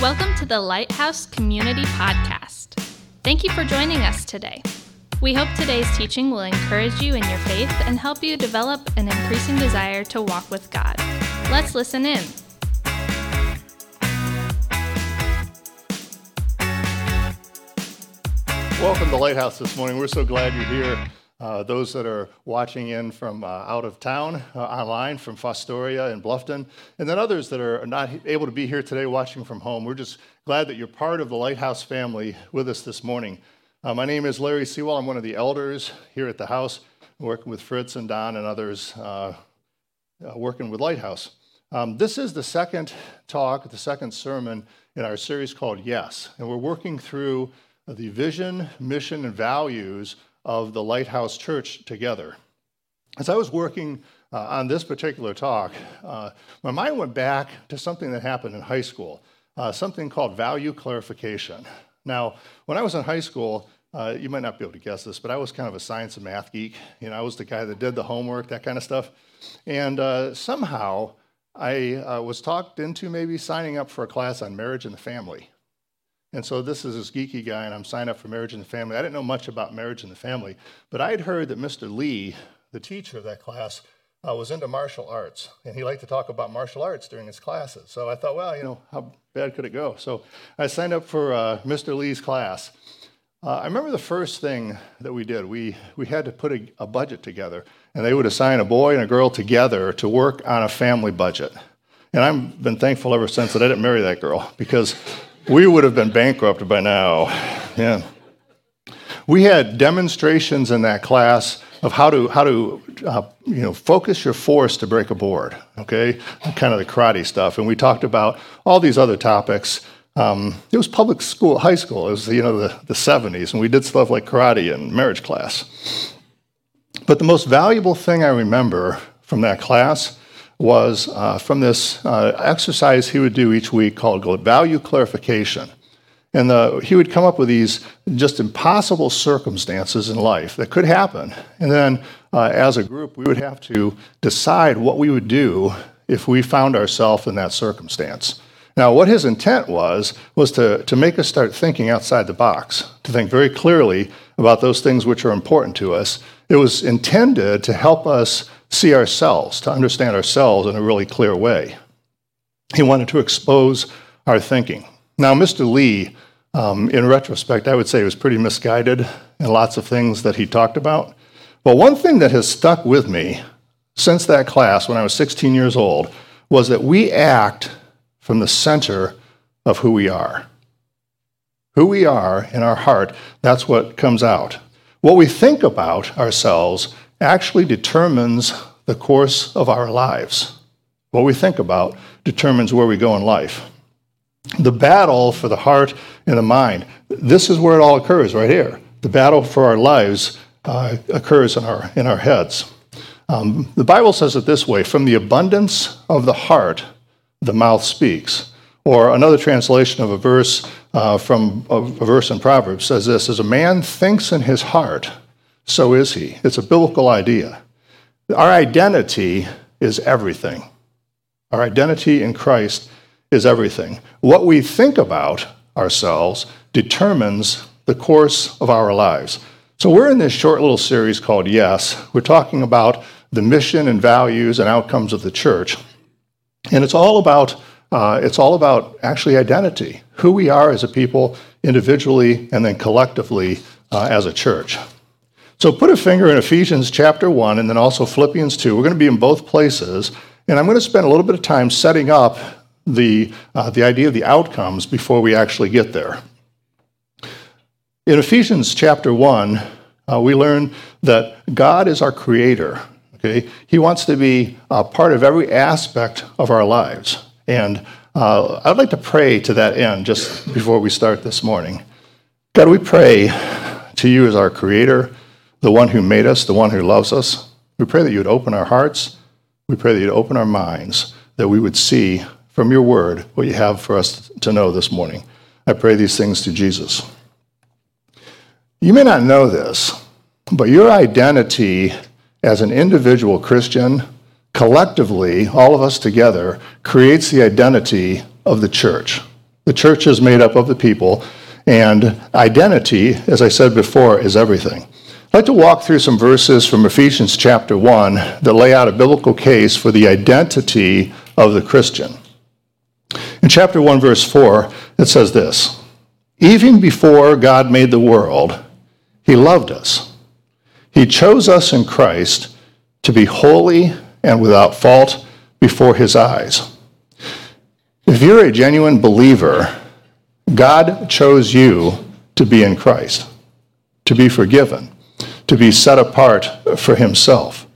Welcome to the Lighthouse Community Podcast. Thank you for joining us today. We hope today's teaching will encourage you in your faith and help you develop an increasing desire to walk with God. Let's listen in. Welcome to Lighthouse this morning. We're so glad you're here. Uh, those that are watching in from uh, out of town uh, online from Fostoria and Bluffton, and then others that are not able to be here today watching from home. We're just glad that you're part of the Lighthouse family with us this morning. Uh, my name is Larry Sewell. I'm one of the elders here at the house, working with Fritz and Don and others uh, uh, working with Lighthouse. Um, this is the second talk, the second sermon in our series called Yes, and we're working through the vision, mission, and values of the Lighthouse Church together. As I was working uh, on this particular talk, uh, my mind went back to something that happened in high school, uh, something called value clarification. Now, when I was in high school, uh, you might not be able to guess this, but I was kind of a science and math geek. You know, I was the guy that did the homework, that kind of stuff. And uh, somehow I uh, was talked into maybe signing up for a class on marriage and the family. And so this is this geeky guy, and I'm signed up for marriage and the family. I didn't know much about marriage and the family, but I had heard that Mr. Lee, the teacher of that class, uh, was into martial arts, and he liked to talk about martial arts during his classes. So I thought, well, you know, how bad could it go? So I signed up for uh, Mr. Lee's class. Uh, I remember the first thing that we did. We, we had to put a, a budget together, and they would assign a boy and a girl together to work on a family budget. And I've been thankful ever since that I didn't marry that girl because we would have been bankrupt by now. Yeah. We had demonstrations in that class of how to how to uh, you know focus your force to break a board. Okay, kind of the karate stuff, and we talked about all these other topics. Um, it was public school, high school. It was you know the, the 70s, and we did stuff like karate and marriage class. But the most valuable thing I remember from that class was uh, from this uh, exercise he would do each week called value clarification. And the, he would come up with these just impossible circumstances in life that could happen. And then, uh, as a group, we would have to decide what we would do if we found ourselves in that circumstance. Now, what his intent was, was to, to make us start thinking outside the box, to think very clearly about those things which are important to us. It was intended to help us see ourselves, to understand ourselves in a really clear way. He wanted to expose our thinking. Now, Mr. Lee, um, in retrospect, I would say was pretty misguided in lots of things that he talked about. But one thing that has stuck with me since that class, when I was 16 years old, was that we act from the center of who we are. Who we are in our heart, that's what comes out. What we think about ourselves actually determines the course of our lives. What we think about determines where we go in life. The battle for the heart and the mind, this is where it all occurs, right here. The battle for our lives uh, occurs in our, in our heads. Um, the Bible says it this way from the abundance of the heart, the mouth speaks. Or another translation of a verse uh, from a, a verse in Proverbs says this As a man thinks in his heart, so is he. It's a biblical idea. Our identity is everything. Our identity in Christ is everything. What we think about ourselves determines the course of our lives. So, we're in this short little series called Yes. We're talking about the mission and values and outcomes of the church. And it's all about, uh, it's all about actually identity, who we are as a people individually and then collectively uh, as a church. So put a finger in Ephesians chapter 1 and then also Philippians 2. We're going to be in both places. And I'm going to spend a little bit of time setting up the, uh, the idea of the outcomes before we actually get there. In Ephesians chapter 1, uh, we learn that God is our creator. Okay? He wants to be a part of every aspect of our lives. And uh, I'd like to pray to that end just before we start this morning. God, we pray to you as our creator the one who made us, the one who loves us. We pray that you would open our hearts. We pray that you'd open our minds, that we would see from your word what you have for us to know this morning. I pray these things to Jesus. You may not know this, but your identity as an individual Christian, collectively, all of us together, creates the identity of the church. The church is made up of the people, and identity, as I said before, is everything. I'd like to walk through some verses from Ephesians chapter 1 that lay out a biblical case for the identity of the Christian. In chapter 1, verse 4, it says this Even before God made the world, he loved us. He chose us in Christ to be holy and without fault before his eyes. If you're a genuine believer, God chose you to be in Christ, to be forgiven, to be set apart for himself.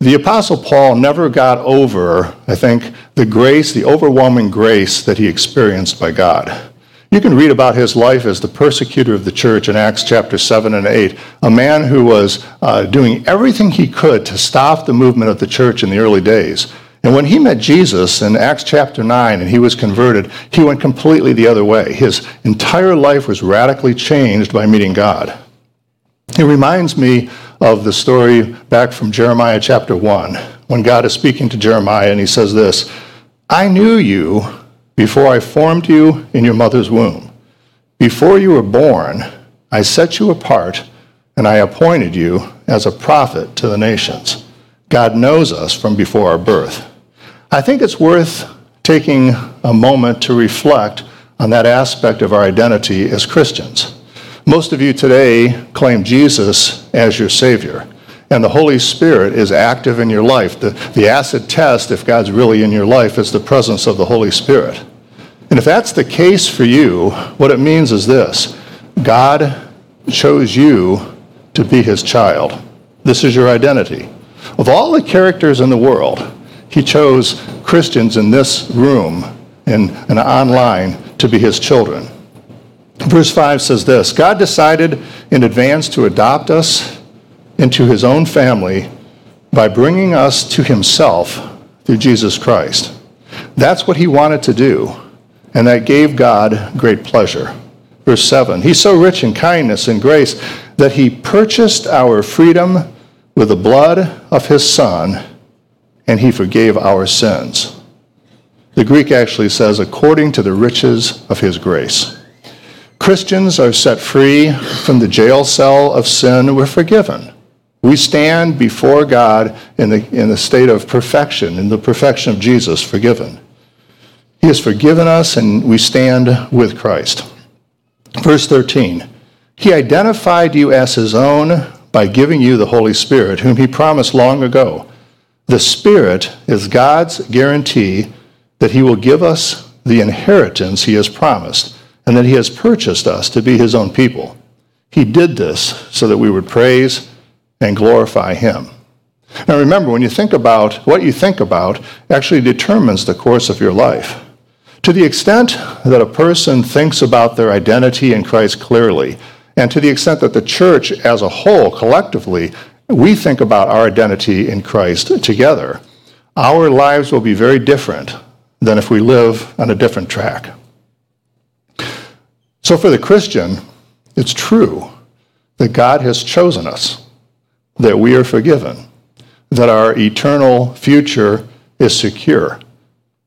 The Apostle Paul never got over, I think, the grace, the overwhelming grace that he experienced by God. You can read about his life as the persecutor of the church in Acts chapter 7 and 8, a man who was uh, doing everything he could to stop the movement of the church in the early days. And when he met Jesus in Acts chapter 9 and he was converted, he went completely the other way. His entire life was radically changed by meeting God. It reminds me of the story back from Jeremiah chapter 1, when God is speaking to Jeremiah and he says this I knew you before I formed you in your mother's womb. Before you were born, I set you apart and I appointed you as a prophet to the nations. God knows us from before our birth. I think it's worth taking a moment to reflect on that aspect of our identity as Christians. Most of you today claim Jesus as your Savior, and the Holy Spirit is active in your life. The, the acid test, if God's really in your life, is the presence of the Holy Spirit. And if that's the case for you, what it means is this God chose you to be His child. This is your identity. Of all the characters in the world, He chose Christians in this room and, and online to be His children. Verse 5 says this God decided in advance to adopt us into his own family by bringing us to himself through Jesus Christ. That's what he wanted to do, and that gave God great pleasure. Verse 7 He's so rich in kindness and grace that he purchased our freedom with the blood of his Son, and he forgave our sins. The Greek actually says, according to the riches of his grace. Christians are set free from the jail cell of sin. We're forgiven. We stand before God in the, in the state of perfection, in the perfection of Jesus, forgiven. He has forgiven us, and we stand with Christ. Verse 13 He identified you as His own by giving you the Holy Spirit, whom He promised long ago. The Spirit is God's guarantee that He will give us the inheritance He has promised and that he has purchased us to be his own people. He did this so that we would praise and glorify him. Now remember, when you think about what you think about, actually determines the course of your life. To the extent that a person thinks about their identity in Christ clearly, and to the extent that the church as a whole, collectively, we think about our identity in Christ together, our lives will be very different than if we live on a different track. So for the Christian, it's true that God has chosen us, that we are forgiven, that our eternal future is secure,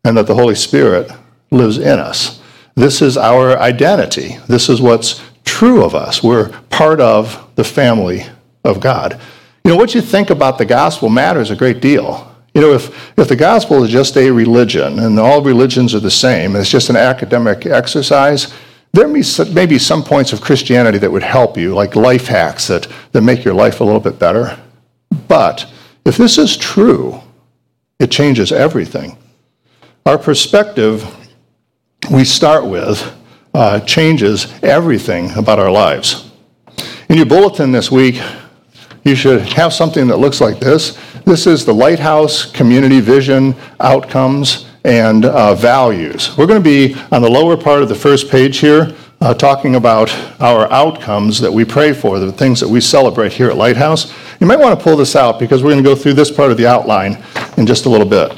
and that the Holy Spirit lives in us. This is our identity. This is what's true of us. We're part of the family of God. You know, what you think about the gospel matters a great deal. You know, if, if the gospel is just a religion and all religions are the same, it's just an academic exercise, there may be some points of Christianity that would help you, like life hacks that, that make your life a little bit better. But if this is true, it changes everything. Our perspective we start with uh, changes everything about our lives. In your bulletin this week, you should have something that looks like this. This is the Lighthouse Community Vision Outcomes and uh, values. We're going to be on the lower part of the first page here, uh, talking about our outcomes that we pray for, the things that we celebrate here at Lighthouse. You might want to pull this out because we're going to go through this part of the outline in just a little bit.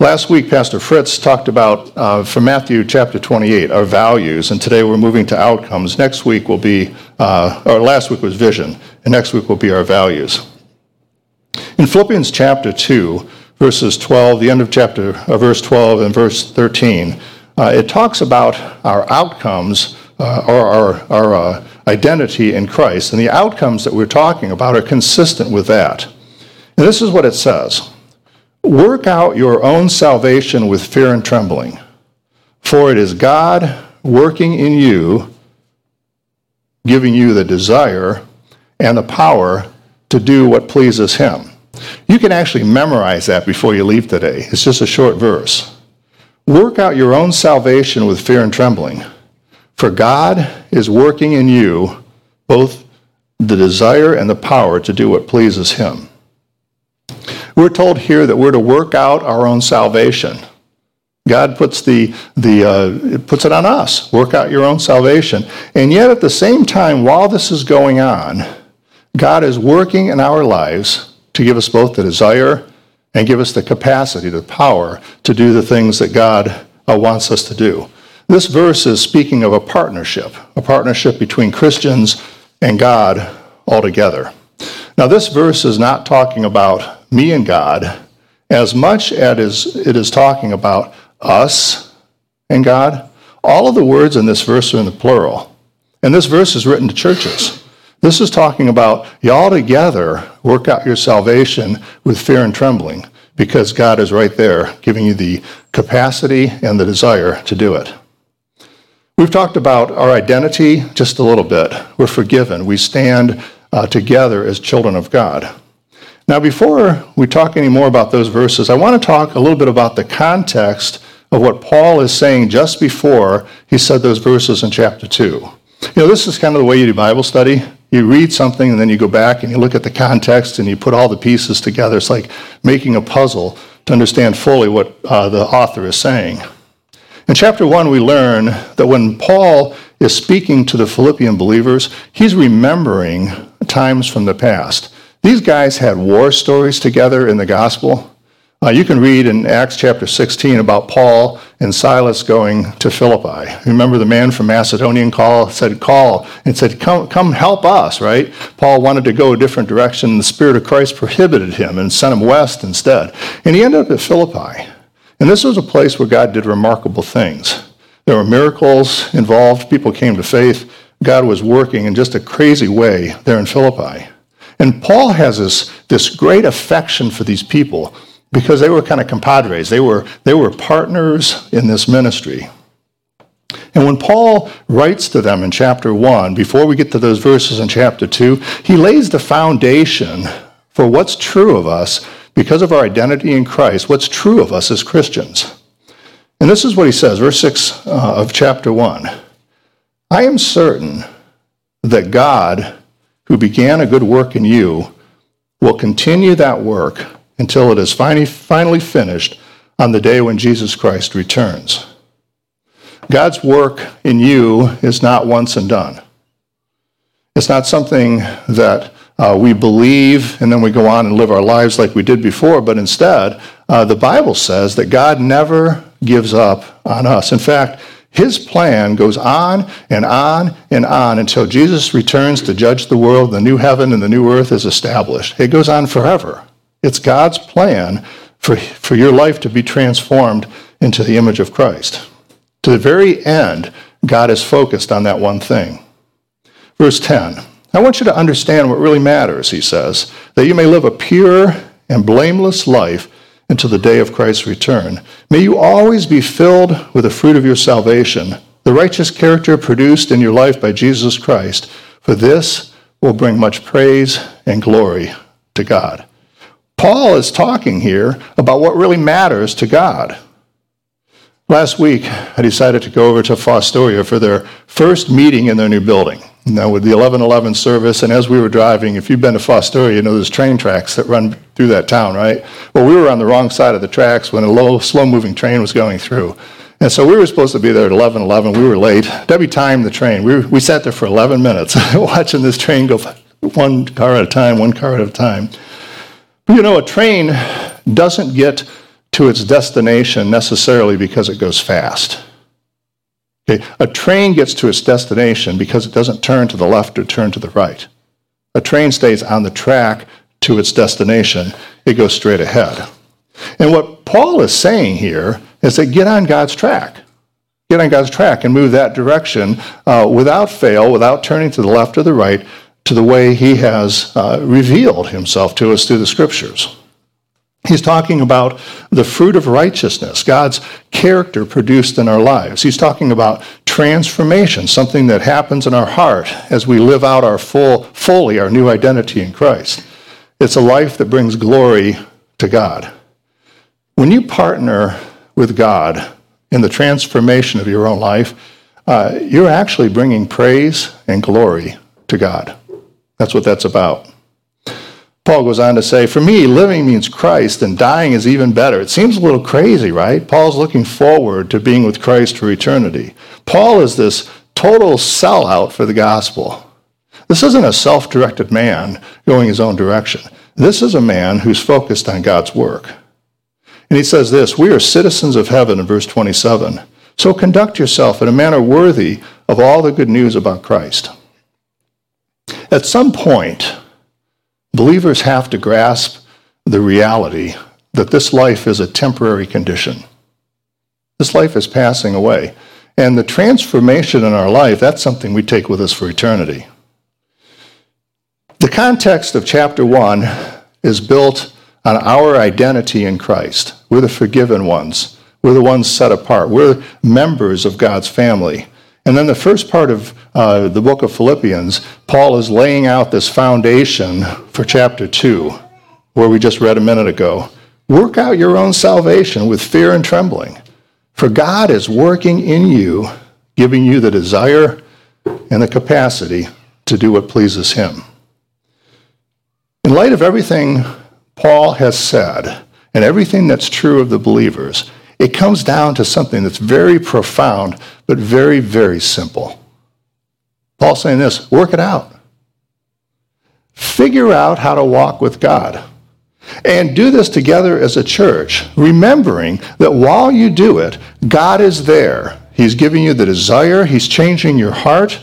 Last week, Pastor Fritz talked about uh, from Matthew chapter 28 our values, and today we're moving to outcomes. Next week will be, uh, or last week was vision, and next week will be our values. In Philippians chapter 2, verses 12, the end of chapter, uh, verse 12 and verse 13, uh, it talks about our outcomes uh, or our, our uh, identity in Christ. And the outcomes that we're talking about are consistent with that. And this is what it says Work out your own salvation with fear and trembling, for it is God working in you, giving you the desire and the power to do what pleases Him. You can actually memorize that before you leave today. It's just a short verse. Work out your own salvation with fear and trembling. For God is working in you both the desire and the power to do what pleases Him. We're told here that we're to work out our own salvation. God puts the, the uh, puts it on us. Work out your own salvation. And yet at the same time, while this is going on, God is working in our lives to give us both the desire and give us the capacity, the power to do the things that God uh, wants us to do. This verse is speaking of a partnership, a partnership between Christians and God altogether. Now, this verse is not talking about me and God as much as it is talking about us and God. All of the words in this verse are in the plural. And this verse is written to churches. This is talking about y'all together work out your salvation with fear and trembling because God is right there giving you the capacity and the desire to do it. We've talked about our identity just a little bit. We're forgiven. We stand uh, together as children of God. Now, before we talk any more about those verses, I want to talk a little bit about the context of what Paul is saying just before he said those verses in chapter 2. You know, this is kind of the way you do Bible study. You read something and then you go back and you look at the context and you put all the pieces together. It's like making a puzzle to understand fully what uh, the author is saying. In chapter 1, we learn that when Paul is speaking to the Philippian believers, he's remembering times from the past. These guys had war stories together in the gospel. Uh, you can read in Acts chapter 16 about Paul and Silas going to Philippi. Remember the man from Macedonian call said, call, and said, come, come help us, right? Paul wanted to go a different direction. The Spirit of Christ prohibited him and sent him west instead. And he ended up at Philippi. And this was a place where God did remarkable things. There were miracles involved, people came to faith. God was working in just a crazy way there in Philippi. And Paul has this, this great affection for these people because they were kind of compadres. They were, they were partners in this ministry. And when Paul writes to them in chapter 1, before we get to those verses in chapter 2, he lays the foundation for what's true of us because of our identity in Christ, what's true of us as Christians. And this is what he says, verse 6 uh, of chapter 1. I am certain that God, who began a good work in you, will continue that work until it is finally, finished on the day when Jesus Christ returns. God's work in you is not once and done. It's not something that uh, we believe and then we go on and live our lives like we did before, but instead, uh, the Bible says that God never gives up on us. In fact, his plan goes on and on and on until Jesus returns to judge the world, the new heaven and the new earth is established. It goes on forever. It's God's plan for, for your life to be transformed into the image of Christ. To the very end, God is focused on that one thing. Verse 10 I want you to understand what really matters, he says, that you may live a pure and blameless life until the day of Christ's return. May you always be filled with the fruit of your salvation, the righteous character produced in your life by Jesus Christ, for this will bring much praise and glory to God. Paul is talking here about what really matters to God. Last week, I decided to go over to Fostoria for their first meeting in their new building. Now, with the 1111 service, and as we were driving, if you've been to Fostoria, you know there's train tracks that run through that town, right? Well, we were on the wrong side of the tracks when a low, slow moving train was going through. And so we were supposed to be there at 11:11. We were late. Debbie timed the train. We, we sat there for 11 minutes watching this train go one car at a time, one car at a time. You know, a train doesn't get to its destination necessarily because it goes fast. Okay? A train gets to its destination because it doesn't turn to the left or turn to the right. A train stays on the track to its destination, it goes straight ahead. And what Paul is saying here is that get on God's track. Get on God's track and move that direction uh, without fail, without turning to the left or the right, to the way he has uh, revealed himself to us through the scriptures. He's talking about the fruit of righteousness, God's character produced in our lives. He's talking about transformation, something that happens in our heart as we live out our full, fully our new identity in Christ. It's a life that brings glory to God. When you partner with God in the transformation of your own life, uh, you're actually bringing praise and glory to God. That's what that's about. Paul goes on to say, For me, living means Christ and dying is even better. It seems a little crazy, right? Paul's looking forward to being with Christ for eternity. Paul is this total sellout for the gospel. This isn't a self directed man going his own direction. This is a man who's focused on God's work. And he says this We are citizens of heaven in verse 27. So conduct yourself in a manner worthy of all the good news about Christ. At some point, believers have to grasp the reality that this life is a temporary condition. This life is passing away. And the transformation in our life, that's something we take with us for eternity. The context of chapter 1 is built on our identity in Christ. We're the forgiven ones. We're the ones set apart. We're members of God's family. And then the first part of uh, the book of Philippians, Paul is laying out this foundation for chapter 2, where we just read a minute ago. Work out your own salvation with fear and trembling, for God is working in you, giving you the desire and the capacity to do what pleases Him. In light of everything Paul has said and everything that's true of the believers, it comes down to something that's very profound, but very, very simple. Paul's saying this work it out. Figure out how to walk with God. And do this together as a church, remembering that while you do it, God is there. He's giving you the desire, He's changing your heart.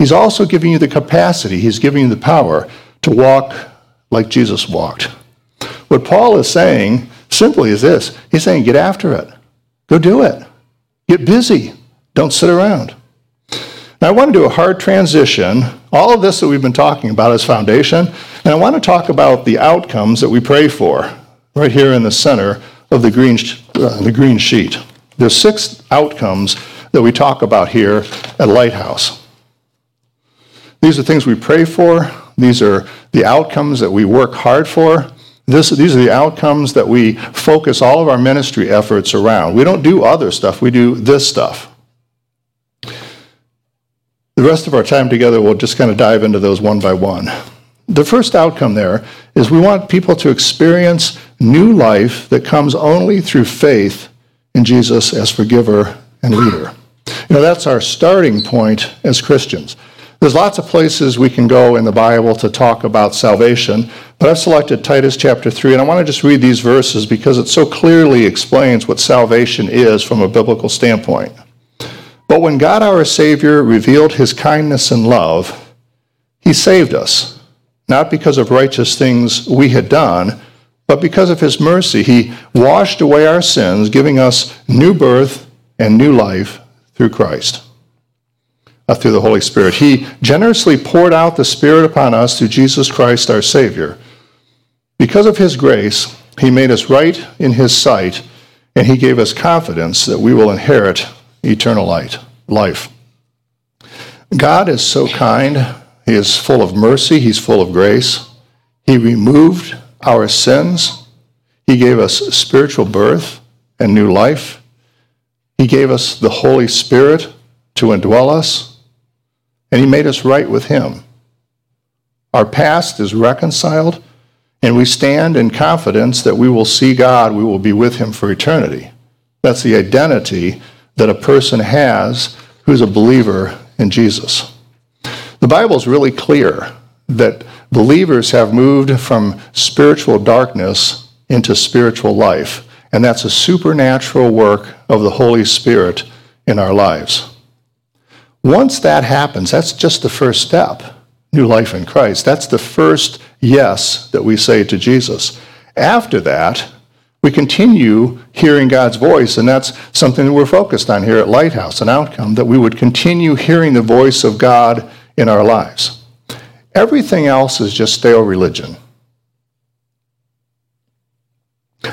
He's also giving you the capacity, He's giving you the power to walk like Jesus walked. What Paul is saying simply is this He's saying, get after it. Go do it. Get busy. Don't sit around. Now, I want to do a hard transition. All of this that we've been talking about is foundation, and I want to talk about the outcomes that we pray for right here in the center of the green, uh, the green sheet. There's six outcomes that we talk about here at Lighthouse. These are things we pray for. These are the outcomes that we work hard for. This, these are the outcomes that we focus all of our ministry efforts around. We don't do other stuff, we do this stuff. The rest of our time together, we'll just kind of dive into those one by one. The first outcome there is we want people to experience new life that comes only through faith in Jesus as forgiver and leader. You know, that's our starting point as Christians. There's lots of places we can go in the Bible to talk about salvation, but I've selected Titus chapter 3, and I want to just read these verses because it so clearly explains what salvation is from a biblical standpoint. But when God our Savior revealed his kindness and love, he saved us, not because of righteous things we had done, but because of his mercy. He washed away our sins, giving us new birth and new life through Christ uh, through the Holy Spirit. He generously poured out the Spirit upon us through Jesus Christ our Savior. Because of His grace, He made us right in His sight, and He gave us confidence that we will inherit eternal light, life. God is so kind. He is full of mercy. He's full of grace. He removed our sins. He gave us spiritual birth and new life. He gave us the Holy Spirit to indwell us and He made us right with Him. Our past is reconciled, and we stand in confidence that we will see God, we will be with Him for eternity. That's the identity that a person has who's a believer in Jesus. The Bible is really clear that believers have moved from spiritual darkness into spiritual life, and that's a supernatural work of the Holy Spirit in our lives. Once that happens, that's just the first step new life in Christ. That's the first yes that we say to Jesus. After that, we continue hearing God's voice, and that's something that we're focused on here at Lighthouse, an outcome that we would continue hearing the voice of God in our lives. Everything else is just stale religion.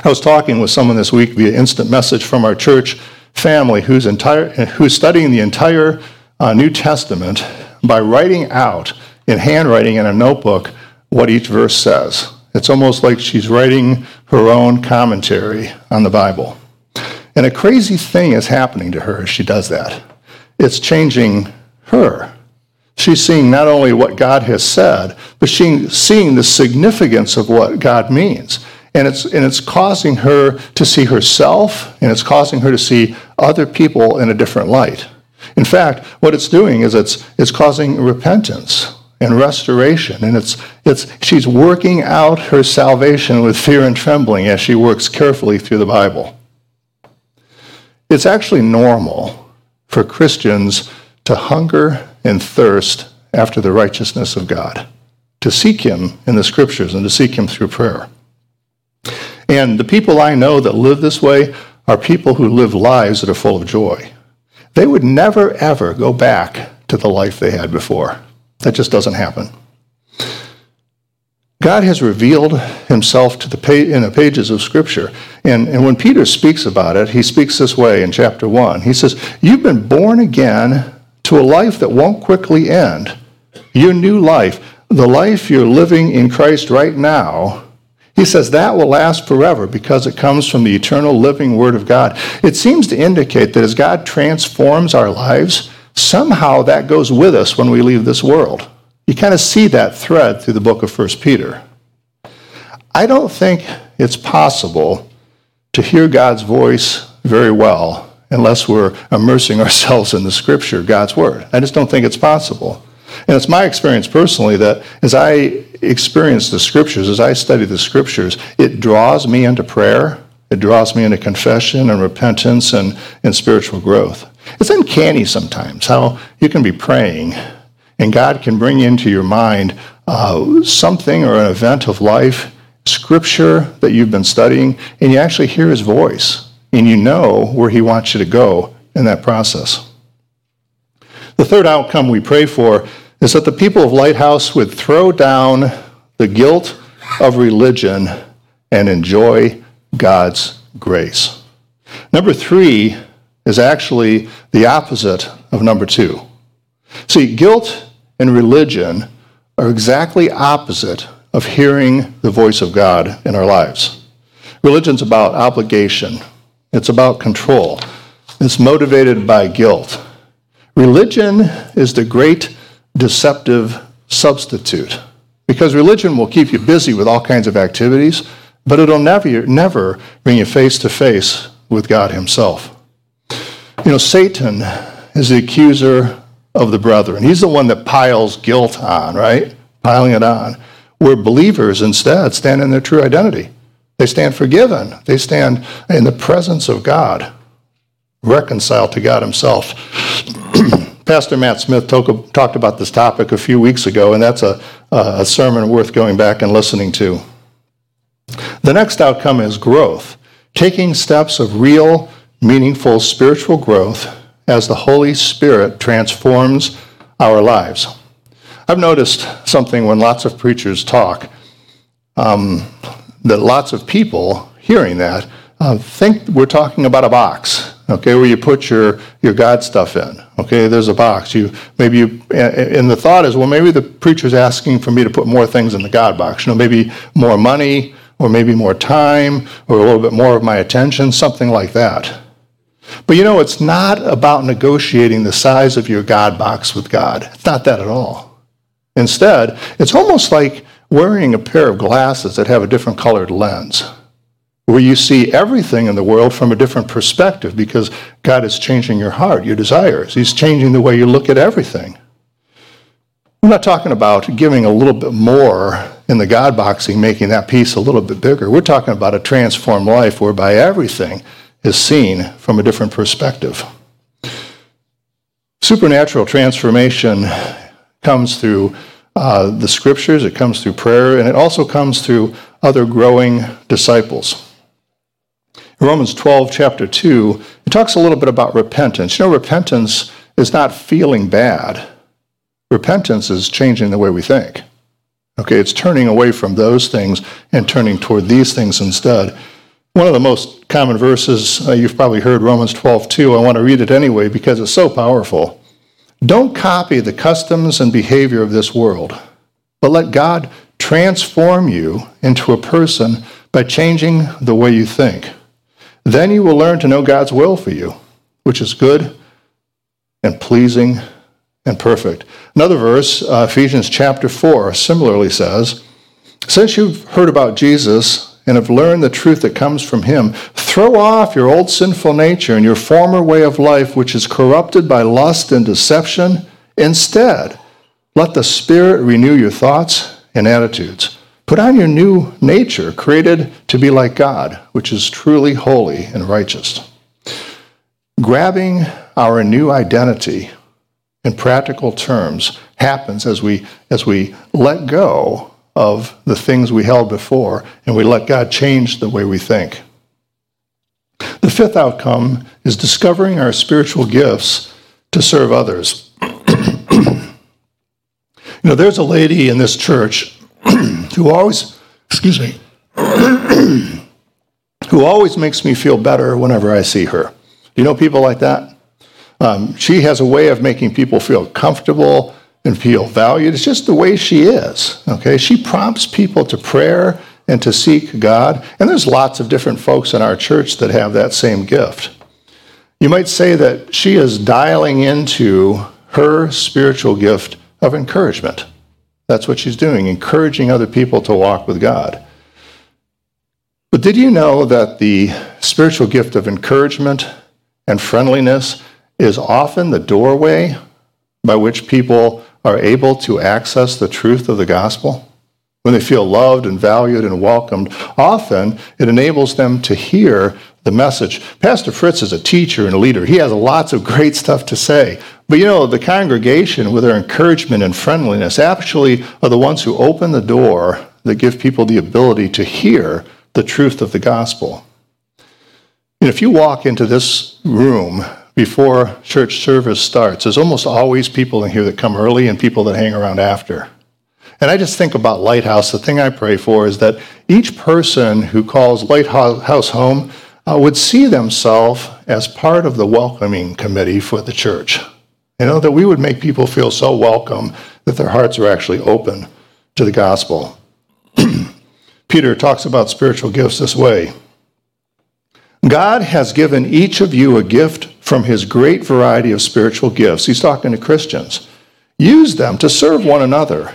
I was talking with someone this week via instant message from our church family who's, entire, who's studying the entire uh, New Testament by writing out in handwriting in a notebook what each verse says. It's almost like she's writing her own commentary on the Bible. And a crazy thing is happening to her as she does that. It's changing her. She's seeing not only what God has said, but she's seeing the significance of what God means. And it's, and it's causing her to see herself, and it's causing her to see other people in a different light. In fact, what it's doing is it's, it's causing repentance and restoration. And it's, it's, she's working out her salvation with fear and trembling as she works carefully through the Bible. It's actually normal for Christians to hunger and thirst after the righteousness of God, to seek Him in the scriptures and to seek Him through prayer. And the people I know that live this way are people who live lives that are full of joy. They would never, ever go back to the life they had before. That just doesn't happen. God has revealed himself to the in the pages of Scripture. And, and when Peter speaks about it, he speaks this way in chapter 1. He says, You've been born again to a life that won't quickly end. Your new life, the life you're living in Christ right now, he says that will last forever because it comes from the eternal living Word of God. It seems to indicate that as God transforms our lives, somehow that goes with us when we leave this world. You kind of see that thread through the book of 1 Peter. I don't think it's possible to hear God's voice very well unless we're immersing ourselves in the scripture, God's word. I just don't think it's possible. And it's my experience personally that as I experience the scriptures, as I study the scriptures, it draws me into prayer, it draws me into confession and repentance and, and spiritual growth. It's uncanny sometimes how you can be praying and God can bring into your mind uh, something or an event of life, scripture that you've been studying, and you actually hear his voice and you know where he wants you to go in that process. The third outcome we pray for is that the people of Lighthouse would throw down the guilt of religion and enjoy God's grace. Number three is actually the opposite of number two. See, guilt and religion are exactly opposite of hearing the voice of God in our lives. Religion's about obligation, it's about control, it's motivated by guilt. Religion is the great deceptive substitute because religion will keep you busy with all kinds of activities, but it'll never, never bring you face to face with God Himself. You know, Satan is the accuser of the brethren. He's the one that piles guilt on, right? Piling it on. Where believers instead stand in their true identity. They stand forgiven. They stand in the presence of God, reconciled to God Himself. Pastor Matt Smith talk, talked about this topic a few weeks ago, and that's a, a sermon worth going back and listening to. The next outcome is growth, taking steps of real meaningful spiritual growth as the Holy Spirit transforms our lives. I've noticed something when lots of preachers talk um, that lots of people hearing that uh, think we're talking about a box, okay, where you put your, your God stuff in. Okay, there's a box. You maybe you, and the thought is, well, maybe the preacher's asking for me to put more things in the God box. You know, maybe more money, or maybe more time, or a little bit more of my attention, something like that. But you know, it's not about negotiating the size of your God box with God. It's not that at all. Instead, it's almost like wearing a pair of glasses that have a different colored lens, where you see everything in the world from a different perspective because God is changing your heart, your desires. He's changing the way you look at everything. We're not talking about giving a little bit more in the God boxing, making that piece a little bit bigger. We're talking about a transformed life whereby everything is seen from a different perspective. Supernatural transformation comes through uh, the scriptures, it comes through prayer, and it also comes through other growing disciples. Romans 12, chapter 2, it talks a little bit about repentance. You know, repentance is not feeling bad, repentance is changing the way we think. Okay, it's turning away from those things and turning toward these things instead. One of the most common verses, uh, you've probably heard Romans 12, 2. I want to read it anyway because it's so powerful. Don't copy the customs and behavior of this world, but let God transform you into a person by changing the way you think. Then you will learn to know God's will for you, which is good and pleasing and perfect. Another verse, uh, Ephesians chapter 4, similarly says, Since you've heard about Jesus and have learned the truth that comes from him, throw off your old sinful nature and your former way of life, which is corrupted by lust and deception. Instead, let the Spirit renew your thoughts and attitudes. Put on your new nature, created to be like God, which is truly holy and righteous. Grabbing our new identity in practical terms happens as we, as we let go of the things we held before and we let God change the way we think. The fifth outcome is discovering our spiritual gifts to serve others. you know, there's a lady in this church who always, excuse me, who always makes me feel better whenever I see her. Do you know people like that? Um, she has a way of making people feel comfortable and feel valued. It's just the way she is. Okay, she prompts people to prayer and to seek God. And there's lots of different folks in our church that have that same gift. You might say that she is dialing into her spiritual gift of encouragement. That's what she's doing, encouraging other people to walk with God. But did you know that the spiritual gift of encouragement and friendliness is often the doorway by which people are able to access the truth of the gospel. When they feel loved and valued and welcomed, often it enables them to hear the message. Pastor Fritz is a teacher and a leader. He has lots of great stuff to say. But you know, the congregation, with their encouragement and friendliness, actually are the ones who open the door that give people the ability to hear the truth of the gospel. And if you walk into this room before church service starts. There's almost always people in here that come early and people that hang around after. And I just think about Lighthouse. The thing I pray for is that each person who calls Lighthouse home uh, would see themselves as part of the welcoming committee for the church. You know, that we would make people feel so welcome that their hearts are actually open to the gospel. Peter talks about spiritual gifts this way God has given each of you a gift from his great variety of spiritual gifts. He's talking to Christians. Use them to serve one another.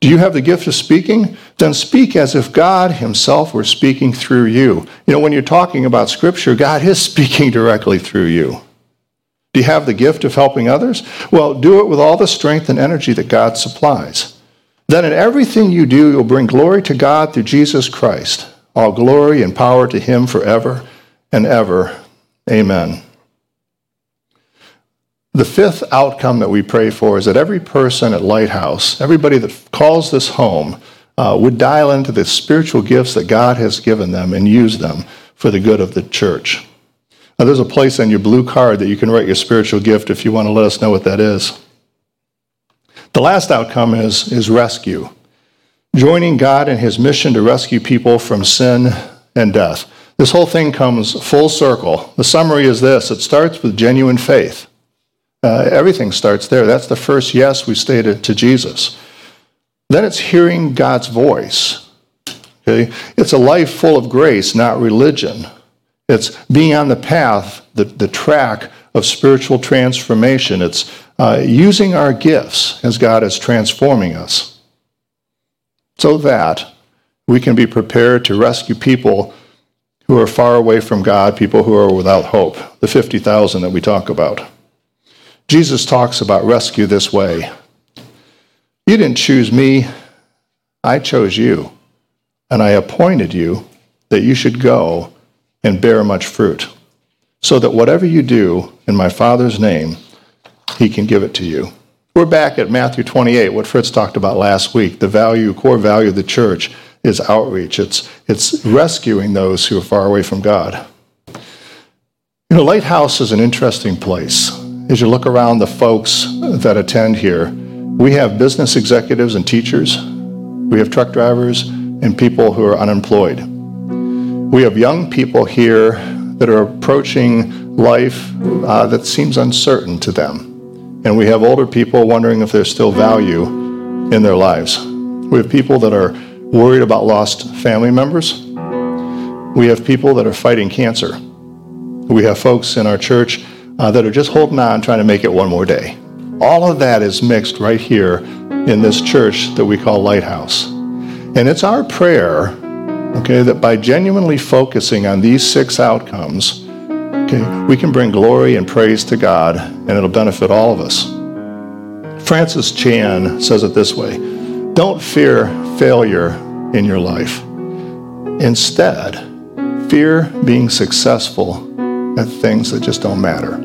Do you have the gift of speaking? Then speak as if God Himself were speaking through you. You know, when you're talking about Scripture, God is speaking directly through you. Do you have the gift of helping others? Well, do it with all the strength and energy that God supplies. Then in everything you do, you'll bring glory to God through Jesus Christ. All glory and power to Him forever and ever. Amen. The fifth outcome that we pray for is that every person at Lighthouse, everybody that calls this home, uh, would dial into the spiritual gifts that God has given them and use them for the good of the church. Now, there's a place on your blue card that you can write your spiritual gift if you want to let us know what that is. The last outcome is, is rescue, joining God in his mission to rescue people from sin and death. This whole thing comes full circle. The summary is this it starts with genuine faith. Uh, everything starts there. That's the first yes we stated to Jesus. Then it's hearing God's voice. Okay? It's a life full of grace, not religion. It's being on the path, the, the track of spiritual transformation. It's uh, using our gifts as God is transforming us so that we can be prepared to rescue people who are far away from God, people who are without hope, the 50,000 that we talk about. Jesus talks about rescue this way You didn't choose me, I chose you, and I appointed you that you should go and bear much fruit, so that whatever you do in my Father's name, he can give it to you. We're back at Matthew 28, what Fritz talked about last week. The value, core value of the church is outreach. It's, it's rescuing those who are far away from God. You know, Lighthouse is an interesting place. As you look around the folks that attend here, we have business executives and teachers, we have truck drivers, and people who are unemployed. We have young people here that are approaching life uh, that seems uncertain to them. And we have older people wondering if there's still value in their lives. We have people that are worried about lost family members. We have people that are fighting cancer. We have folks in our church uh, that are just holding on, trying to make it one more day. All of that is mixed right here in this church that we call Lighthouse. And it's our prayer, okay, that by genuinely focusing on these six outcomes, okay, we can bring glory and praise to God, and it'll benefit all of us. Francis Chan says it this way Don't fear failure in your life. Instead, fear being successful at things that just don't matter.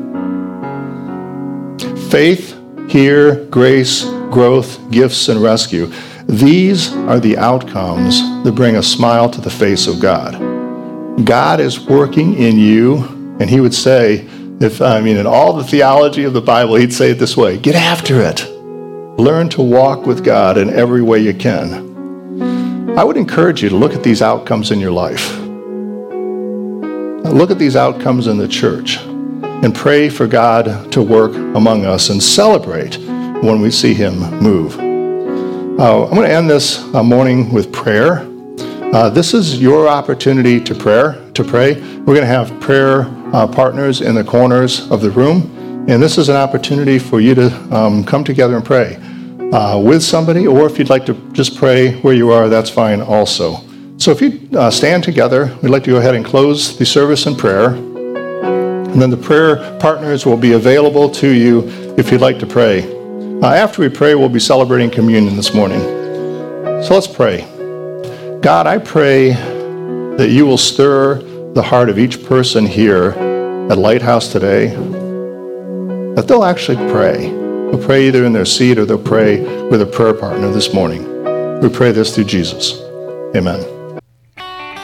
Faith, here, grace, growth, gifts, and rescue. These are the outcomes that bring a smile to the face of God. God is working in you, and He would say, if I mean, in all the theology of the Bible, He'd say it this way get after it. Learn to walk with God in every way you can. I would encourage you to look at these outcomes in your life. Look at these outcomes in the church and pray for God to work among us and celebrate when we see Him move. Uh, I'm going to end this uh, morning with prayer. Uh, this is your opportunity to prayer to pray. We're going to have prayer uh, partners in the corners of the room, and this is an opportunity for you to um, come together and pray uh, with somebody, or if you'd like to just pray where you are, that's fine also. So if you uh, stand together, we'd like to go ahead and close the service in prayer. And then the prayer partners will be available to you if you'd like to pray. Uh, after we pray, we'll be celebrating communion this morning. So let's pray. God, I pray that you will stir the heart of each person here at Lighthouse today, that they'll actually pray. They'll pray either in their seat or they'll pray with a prayer partner this morning. We pray this through Jesus. Amen.